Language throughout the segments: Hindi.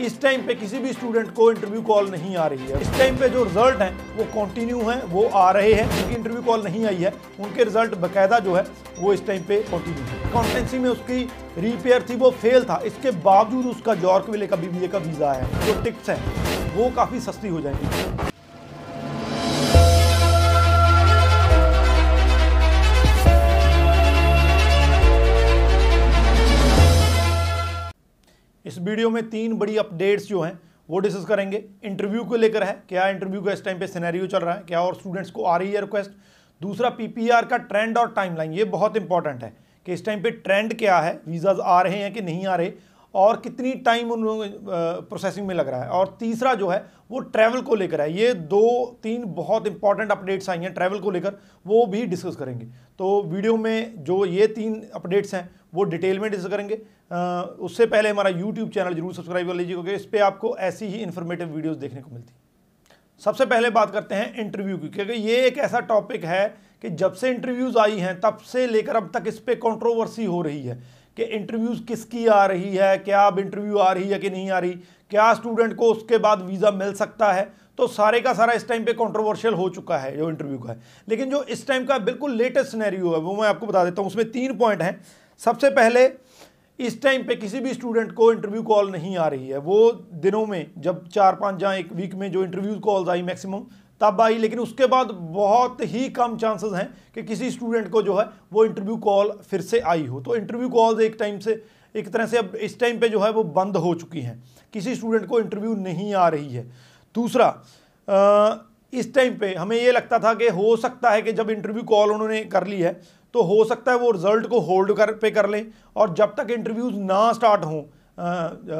इस टाइम पे किसी भी स्टूडेंट को इंटरव्यू कॉल नहीं आ रही है। इस टाइम पे जो रिज़ल्ट हैं, वो कंटिन्यू हैं, वो आ रहे हैं। जिनकी इंटरव्यू कॉल नहीं आई है। उनके रिज़ल्ट बकायदा जो है, वो इस टाइम पे कंटिन्यू है। अकाउंटेंसी में उसकी रिपेयर थी, वो फेल था। इसके बावजूद उसका जॉर्क विले का बीबीए का वीज़ा है। जो टिक्स हैं, वो काफ़ी सस्ती हो जाएँगी। इस वीडियो में तीन बड़ी अपडेट्स जो हैं, वो डिस्कस करेंगे। इंटरव्यू को लेकर है, क्या इंटरव्यू का इस टाइम पे सिनेरियो चल रहा है, क्या और स्टूडेंट्स को आ रही है रिक्वेस्ट दूसरा पीपीआर का ट्रेंड और टाइमलाइन ये बहुत इंपॉर्टेंट है कि इस टाइम पे ट्रेंड क्या है वीज़ाज आ रहे हैं कि नहीं आ रहे? और कितनी टाइम उन प्रोसेसिंग में लग रहा है। और तीसरा जो है वो ट्रैवल को लेकर है। ये दो तीन बहुत इंपॉर्टेंट अपडेट्स आई हैं ट्रैवल को लेकर वो भी डिस्कस करेंगे। तो वीडियो में जो ये तीन अपडेट्स हैं वो डिटेल में डिस्कस करेंगे। आ, उससे पहले हमारा यूट्यूब चैनल ज़रूर सब्सक्राइब कर लीजिए क्योंकि इस पर आपको ऐसी ही इन्फॉर्मेटिव वीडियोज़ देखने को मिलती सबसे पहले बात करते हैं इंटरव्यू की क्योंकि ये एक ऐसा टॉपिक है कि जब से इंटरव्यूज़ आई हैं तब से लेकर अब तक इस पर कॉन्ट्रोवर्सी हो रही है। कि इंटरव्यूज़ किसकी आ रही है, क्या अब इंटरव्यू आ रही है कि नहीं आ रही, क्या स्टूडेंट को उसके बाद वीज़ा मिल सकता है? तो सारे का सारा इस टाइम पे कंट्रोवर्शियल हो चुका है, जो इंटरव्यू का है। लेकिन जो इस टाइम का बिल्कुल लेटेस्ट सिनेरियो है, वो मैं आपको बता देता हूँ, उसमें तीन पॉइंट हैं। सबसे पहले, इस टाइम पे किसी भी स्टूडेंट को इंटरव्यू कॉल नहीं आ रही है। वो दिनों में, जब चार पाँच जहाँ एक वीक में जो इंटरव्यू कॉल्स आई मैक्सिमम तब आई लेकिन उसके बाद बहुत ही कम चांसेस हैं कि किसी स्टूडेंट को जो है वो इंटरव्यू कॉल फिर से आई हो। तो इंटरव्यू कॉल एक टाइम से एक तरह से अब इस टाइम पे जो है वो बंद हो चुकी हैं। किसी स्टूडेंट को इंटरव्यू नहीं आ रही है। दूसरा आ, इस टाइम पे हमें ये लगता था कि हो सकता है कि जब इंटरव्यू कॉल उन्होंने कर ली है तो हो सकता है वो रिज़ल्ट को होल्ड कर पे कर लें और जब तक इंटरव्यूज़ ना स्टार्ट हों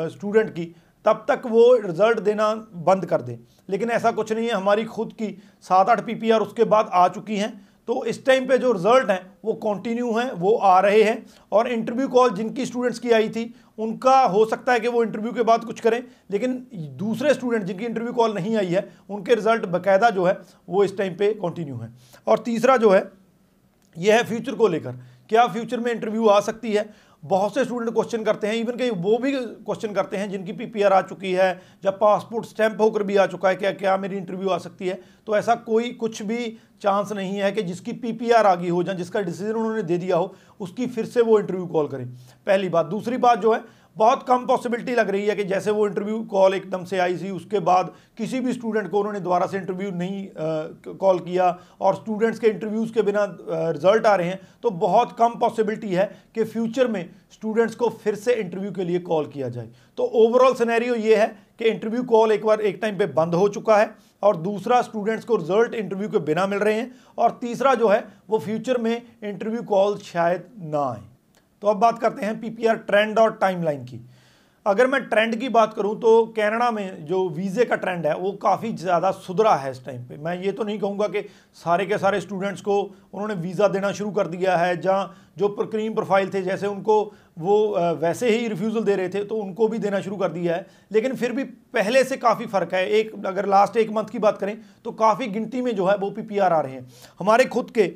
स्टूडेंट की तब तक वो रिज़ल्ट देना बंद कर दें। लेकिन ऐसा कुछ नहीं है, हमारी खुद की सात आठ पीपीआर उसके बाद आ चुकी हैं। तो इस टाइम पे जो रिज़ल्ट हैं, वो कंटिन्यू हैं, वो आ रहे हैं। और इंटरव्यू कॉल जिनकी स्टूडेंट्स की आई थी, उनका हो सकता है कि वो इंटरव्यू के बाद कुछ करें, लेकिन दूसरे स्टूडेंट जिनकी इंटरव्यू कॉल नहीं आई है, उनके रिज़ल्ट बाकायदा जो है, वो इस टाइम पे कंटिन्यू है। और तीसरा जो है ये है फ्यूचर को लेकर। क्या फ्यूचर में इंटरव्यू आ सकती है? बहुत से स्टूडेंट क्वेश्चन करते हैं इवन कई वो भी क्वेश्चन करते हैं जिनकी पीपीआर आ चुकी है जब पासपोर्ट स्टैंप होकर भी आ चुका है क्या क्या मेरी इंटरव्यू आ सकती है। तो ऐसा कोई कुछ भी चांस नहीं है कि जिसकी पीपीआर आ गई हो जाए जिसका डिसीज़न उन्होंने दे दिया हो, उसकी फिर से वो इंटरव्यू कॉल करें। पहली बात। दूसरी बात जो है बहुत कम पॉसिबिलिटी लग रही है कि जैसे वो इंटरव्यू कॉल एकदम से आई थी, उसके बाद किसी भी स्टूडेंट को उन्होंने दोबारा से इंटरव्यू नहीं कॉल किया और स्टूडेंट्स के इंटरव्यूज़ के बिना रिज़ल्ट आ रहे हैं तो बहुत कम पॉसिबिलिटी है कि फ्यूचर में स्टूडेंट्स को फिर से इंटरव्यू के लिए कॉल किया जाए। तो ओवरऑल सिनेरियो ये है कि इंटरव्यू कॉल एक बार एक टाइम पे बंद हो चुका है और दूसरा स्टूडेंट्स को रिज़ल्ट इंटरव्यू के बिना मिल रहे हैं और तीसरा जो है, वो फ्यूचर में इंटरव्यू कॉल शायद ना आए। तो अब बात करते हैं पीपीआर ट्रेंड और टाइमलाइन की। अगर मैं ट्रेंड की बात करूँ तो कनाडा में जो वीज़े का ट्रेंड है, वो काफ़ी ज़्यादा सुधरा है इस टाइम पे। मैं ये तो नहीं कहूँगा कि सारे के सारे स्टूडेंट्स को उन्होंने वीज़ा देना शुरू कर दिया है, जहाँ जो क्रीम प्रोफ़ाइल थे, जैसे उनको वो वैसे ही रिफ्यूज़ल दे रहे थे तो उनको भी देना शुरू कर दिया है। लेकिन फिर भी पहले से काफ़ी फ़र्क है। एक, अगर लास्ट एक मंथ की बात करें तो काफ़ी गिनती में जो है वो पीपीआर आ रहे हैं। हमारे खुद के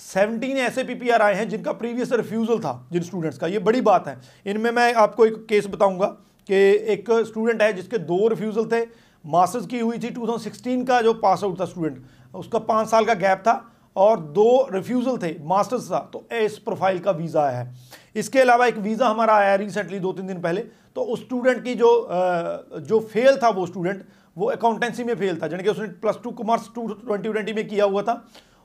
सेवनटीन ऐसे पीपीआर आए हैं जिनका प्रीवियस रिफ्यूज़ल था जिन स्टूडेंट्स का। ये बड़ी बात है। इनमें मैं आपको एक केस बताऊँगा कि एक स्टूडेंट है जिसके दो रिफ्यूज़ल थे। मास्टर्स की हुई थी 2016 का जो पास आउट था स्टूडेंट उसका पाँच साल का गैप था और दो रिफ्यूज़ल थे मास्टर्स का। तो इस प्रोफ़ाइल का वीज़ा आया है। इसके अलावा एक वीज़ा हमारा आया रिसेंटली दो तीन दिन पहले। तो उस स्टूडेंट की जो जो फेल था वो स्टूडेंट वो अकाउंटेंसी में फेल था। यानी कि उसने plus two commerce two twenty में किया हुआ था।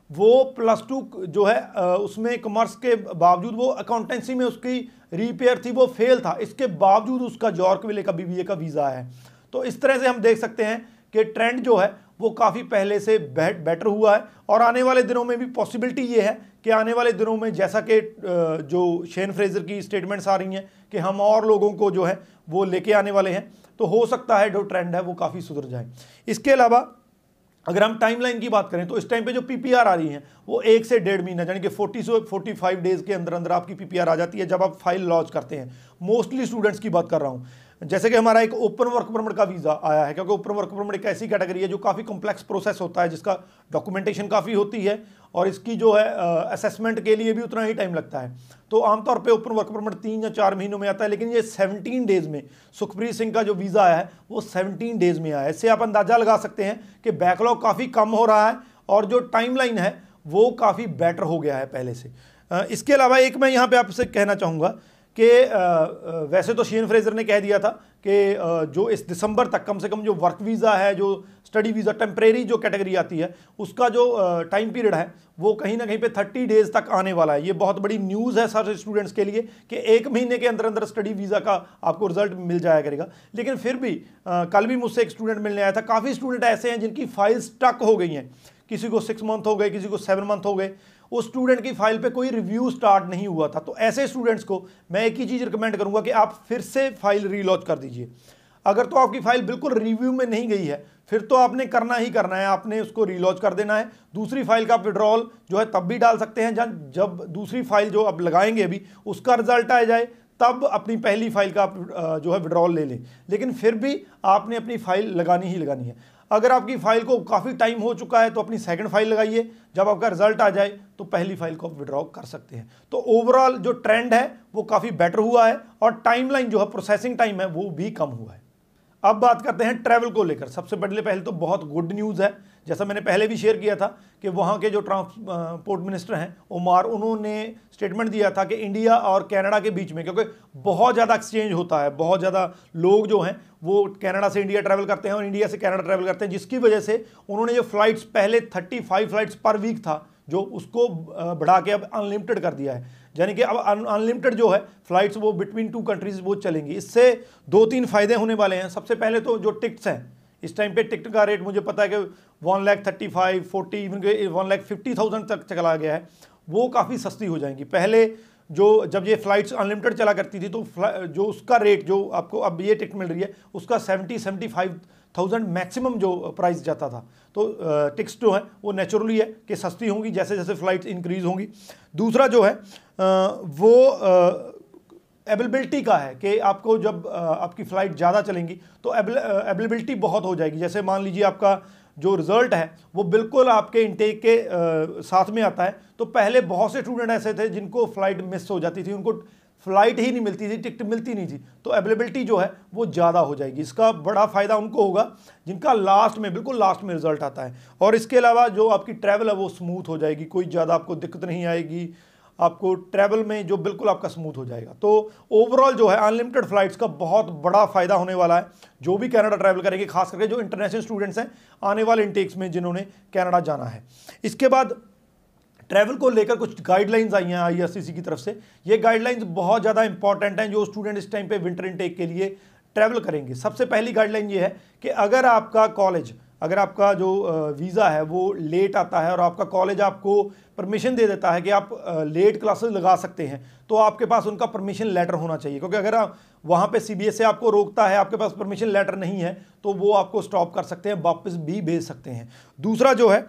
वो प्लस टू जो है उसमें कॉमर्स के बावजूद वो अकाउंटेंसी में उसकी रिपेयर थी, वो फेल था। इसके बावजूद उसका जॉर्क विले का बीबीए का वीज़ा है। तो इस तरह से हम देख सकते हैं कि ट्रेंड जो है, वो काफ़ी पहले से बेटर हुआ है और आने वाले दिनों में भी पॉसिबिलिटी ये है कि आने वाले दिनों में जैसा कि जो शेन फ्रेजर की स्टेटमेंट्स आ रही हैं कि हम और लोगों को जो है, वो लेके आने वाले हैं। तो हो सकता है जो ट्रेंड है, वो काफ़ी सुधर जाए। इसके अलावा अगर हम टाइमलाइन की बात करें तो इस टाइम पे जो पीपीआर आ रही है, वो एक से डेढ़ महीना, यानी कि 40 से 45 डेज़ के अंदर अंदर आपकी पीपीआर आ जाती है जब आप फ़ाइल लॉन्च करते हैं। मोस्टली स्टूडेंट्स की बात कर रहा हूँ। जैसे कि हमारा एक ओपन वर्क परमिट का वीज़ा आया है, क्योंकि ओपन वर्क परमिट एक ऐसी कैटेगरी है जो काफ़ी कॉम्प्लेक्स प्रोसेस होता है, जिसका डॉक्यूमेंटेशन काफ़ी होती है और इसकी जो है असेसमेंट के लिए भी उतना ही टाइम लगता है। तो आमतौर पे ओपन वर्क परमिट तीन या चार महीनों में आता है, लेकिन ये 17 डेज़ में, सुखप्रीत सिंह का जो वीज़ा आया है, वो 17 डेज़ में आया है। इससे आप अंदाज़ा लगा सकते हैं कि बैकलॉग काफ़ी कम हो रहा है और जो टाइमलाइन है, वो काफ़ी बेटर हो गया है पहले से। इसके अलावा एक मैं यहाँ पर आपसे कहना चाहूँगा कि वैसे तो शेन फ्रेजर ने कह दिया था कि जो इस दिसंबर तक कम से कम जो वर्क वीज़ा है, जो स्टडी वीज़ा टेम्परेरी जो कैटेगरी आती है, उसका जो टाइम पीरियड है, वो कहीं ना कहीं पे 30 डेज़ तक आने वाला है। ये बहुत बड़ी न्यूज़ है सारे स्टूडेंट्स के लिए कि एक महीने के अंदर अंदर स्टडी वीज़ा का आपको रिज़ल्ट मिल जाया करेगा। लेकिन फिर भी कल भी मुझसे एक स्टूडेंट मिलने आया था। काफ़ी स्टूडेंट ऐसे हैं जिनकी फाइल्स टक हो गई हैं। किसी को सिक्स मंथ हो गए, किसी को सेवन मंथ हो गए। उस स्टूडेंट की फ़ाइल पे कोई रिव्यू स्टार्ट नहीं हुआ था। तो ऐसे स्टूडेंट्स को मैं एक ही चीज़ रिकमेंड करूँगा कि आप फिर से फ़ाइल रीलॉन्च कर दीजिए। अगर तो आपकी फ़ाइल बिल्कुल रिव्यू में नहीं गई है, फिर तो आपने करना ही करना है। आपने उसको रीलॉन्च कर देना है। दूसरी फ़ाइल का विड्रॉल जो है तब भी डाल सकते हैं, जब जब दूसरी फ़ाइल जो आप लगाएँगे अभी, उसका रिज़ल्ट आ जाए, तब अपनी पहली फ़ाइल का जो है विड्रॉल ले लें। लेकिन फिर भी आपने अपनी फ़ाइल लगानी ही लगानी है। अगर आपकी फ़ाइल को काफ़ी टाइम हो चुका है तो अपनी सेकंड फ़ाइल लगाइए। जब आपका रिज़ल्ट आ जाए तो पहली फ़ाइल को आप विड्रॉ कर सकते हैं। तो ओवरऑल जो ट्रेंड है, वो काफ़ी बेटर हुआ है और टाइमलाइन जो है प्रोसेसिंग टाइम है, वो भी कम हुआ है। अब बात करते हैं ट्रैवल को लेकर। सबसे पहले पहले तो बहुत गुड न्यूज़ है। जैसा मैंने पहले भी शेयर किया था कि वहाँ के जो ट्रांसपोर्ट मिनिस्टर हैं उमार उन्होंने स्टेटमेंट दिया था कि इंडिया और कनाडा के बीच में, क्योंकि बहुत ज़्यादा एक्सचेंज होता है, बहुत ज़्यादा लोग जो हैं, वो कनाडा से इंडिया ट्रैवल करते हैं और इंडिया से कनाडा ट्रैवल करते हैं, जिसकी वजह से उन्होंने जो फ्लाइट्स, पहले thirty five flights per week था, जो उसको बढ़ा के अब अनलिमिटेड कर दिया है। यानी कि अब अनलिमिटेड जो है, फ्लाइट्स वो बिटवीन टू कंट्रीज़ वो चलेंगी। इससे दो तीन फ़ायदे होने वाले हैं। सबसे पहले तो जो टिकट्स हैं इस टाइम पे टिकट का रेट मुझे पता है कि one lakh thirty five forty even one lakh fifty thousand तक चला गया है। वो काफ़ी सस्ती हो जाएँगी। पहले जो, जब ये फ़्लाइट्स अनलिमिटेड चला करती थी तो जो उसका रेट जो आपको अब ये टिकट मिल रही है, उसका seventy seventy five thousand maximum जो प्राइस जाता था। तो टिक्स जो है, वो नेचुरली है कि सस्ती होंगी जैसे जैसे फ़्लाइट्स इंक्रीज़ होंगी। दूसरा जो है वो अवेलेबिलिटी का है कि आपको जब आपकी फ़्लाइट ज़्यादा चलेंगी तो अवेलेबिलिटी बहुत हो जाएगी। जैसे मान लीजिए आपका जो रिज़ल्ट है वो बिल्कुल आपके इंटेक के आ, साथ में आता है तो पहले बहुत से स्टूडेंट ऐसे थे जिनको फ़्लाइट मिस हो जाती थी उनको फ़्लाइट ही नहीं मिलती थी टिकट मिलती नहीं थी तो अवेलेबिलिटी जो है वो ज़्यादा हो जाएगी। इसका बड़ा फ़ायदा उनको होगा जिनका लास्ट में बिल्कुल लास्ट में रिज़ल्ट आता है। और इसके अलावा जो आपकी ट्रैवल है वो स्मूथ हो जाएगी कोई ज़्यादा आपको दिक्कत नहीं आएगी आपको ट्रैवल में जो बिल्कुल आपका स्मूथ हो जाएगा। तो ओवरऑल जो है अनलिमिटेड फ्लाइट्स का बहुत बड़ा फ़ायदा होने वाला है। जो भी कनाडा ट्रैवल करेंगे, खास करके जो इंटरनेशनल स्टूडेंट्स हैं, आने वाले इंटेक्स में जिन्होंने कनाडा जाना है। इसके बाद ट्रैवल को लेकर कुछ गाइडलाइंस आई हैं आईआरसीसी की तरफ़ से। ये गाइडलाइंस बहुत ज़्यादा इंपॉर्टेंट हैं जो स्टूडेंट इस टाइम पे विंटर इनटेक के लिए ट्रैवल करेंगे। सबसे पहली गाइडलाइन ये है कि अगर आपका कॉलेज अगर आपका जो वीज़ा है वो लेट आता है और आपका कॉलेज आपको परमिशन दे देता है कि आप लेट क्लासेस लगा सकते हैं तो आपके पास उनका परमिशन लेटर होना चाहिए। क्योंकि अगर आप वहाँ पे सीबीएसई आपको रोकता है, आपके पास परमिशन लेटर नहीं है तो वो आपको स्टॉप कर सकते हैं, वापस भी भेज सकते हैं। दूसरा जो है,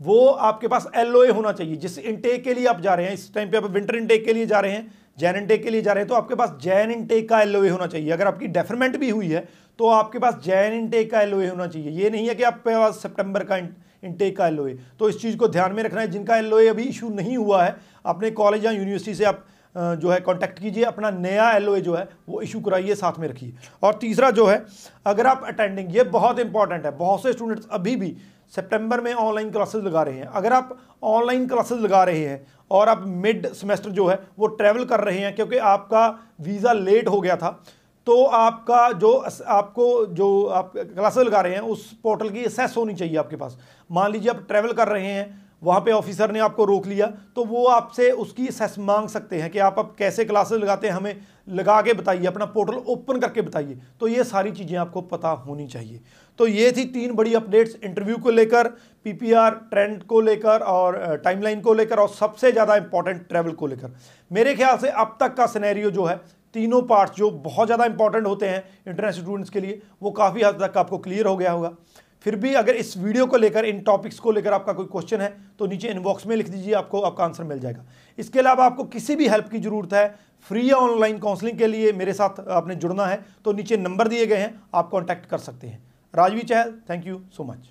वो आपके पास एलओए होना चाहिए, जिस इनटेक के लिए आप जा रहे हैं, इस टाइम पे आप विंटर इनटेक के लिए जा रहे हैं, जैन इनटेक के लिए जा रहे हैं तो आपके पास जैन इनटेक का एलओए होना चाहिए। अगर आपकी डेफरमेंट भी हुई है तो आपके पास जैन इनटेक का एलओए होना चाहिए। ये नहीं है कि आपके पास सेप्टेम्बर का इनटेक का एलओए तो इस चीज़ को ध्यान में रखना है। जिनका एलओए अभी इशू नहीं हुआ है, अपने कॉलेज या यूनिवर्सिटी से आप जो है कांटेक्ट कीजिए। अपना नया एलओए जो है, वो इशू कराइए, साथ में रखिए। और तीसरा जो है, अगर आप अटेंडिंग ये बहुत इंपॉर्टेंट है। बहुत से स्टूडेंट्स अभी भी सितंबर में ऑनलाइन क्लासेस लगा रहे हैं। अगर आप ऑनलाइन क्लासेस लगा रहे हैं और आप मिड सेमेस्टर जो है, वो ट्रैवल कर रहे हैं, क्योंकि आपका वीज़ा लेट हो गया था तो आपका जो आपको जो आप क्लासेस लगा रहे हैं, उस पोर्टल की असेस होनी चाहिए आपके पास। मान लीजिए आप ट्रैवल कर रहे हैं, वहाँ पे ऑफिसर ने आपको रोक लिया तो वो आपसे उसकी असेस मांग सकते हैं कि आप अब कैसे क्लासेस लगाते हैं, हमें लगा के बताइए, अपना पोर्टल ओपन करके बताइए। तो ये सारी चीज़ें आपको पता होनी चाहिए। तो ये थी तीन बड़ी अपडेट्स इंटरव्यू को लेकर पीपीआर ट्रेंड को लेकर और टाइमलाइन को लेकर और सबसे ज़्यादा इंपॉर्टेंट ट्रैवल को लेकर। मेरे ख्याल से अब तक का सिनेरियो जो है तीनों पार्ट्स जो बहुत ज़्यादा इंपॉर्टेंट होते हैं इंटरनेशनल स्टूडेंट्स के लिए, वो काफ़ी हद तक आपको क्लियर हो गया होगा। फिर भी अगर इस वीडियो को लेकर, इन टॉपिक्स को लेकर आपका कोई क्वेश्चन है तो नीचे इनबॉक्स में लिख दीजिए, आपको आपका आंसर मिल जाएगा। इसके अलावा आपको किसी भी हेल्प की ज़रूरत है फ्री या ऑनलाइन काउंसलिंग के लिए मेरे साथ आपने जुड़ना है तो नीचे नंबर दिए गए हैं, आप कॉन्टैक्ट कर सकते हैं। Rajvi Chahal thank you so much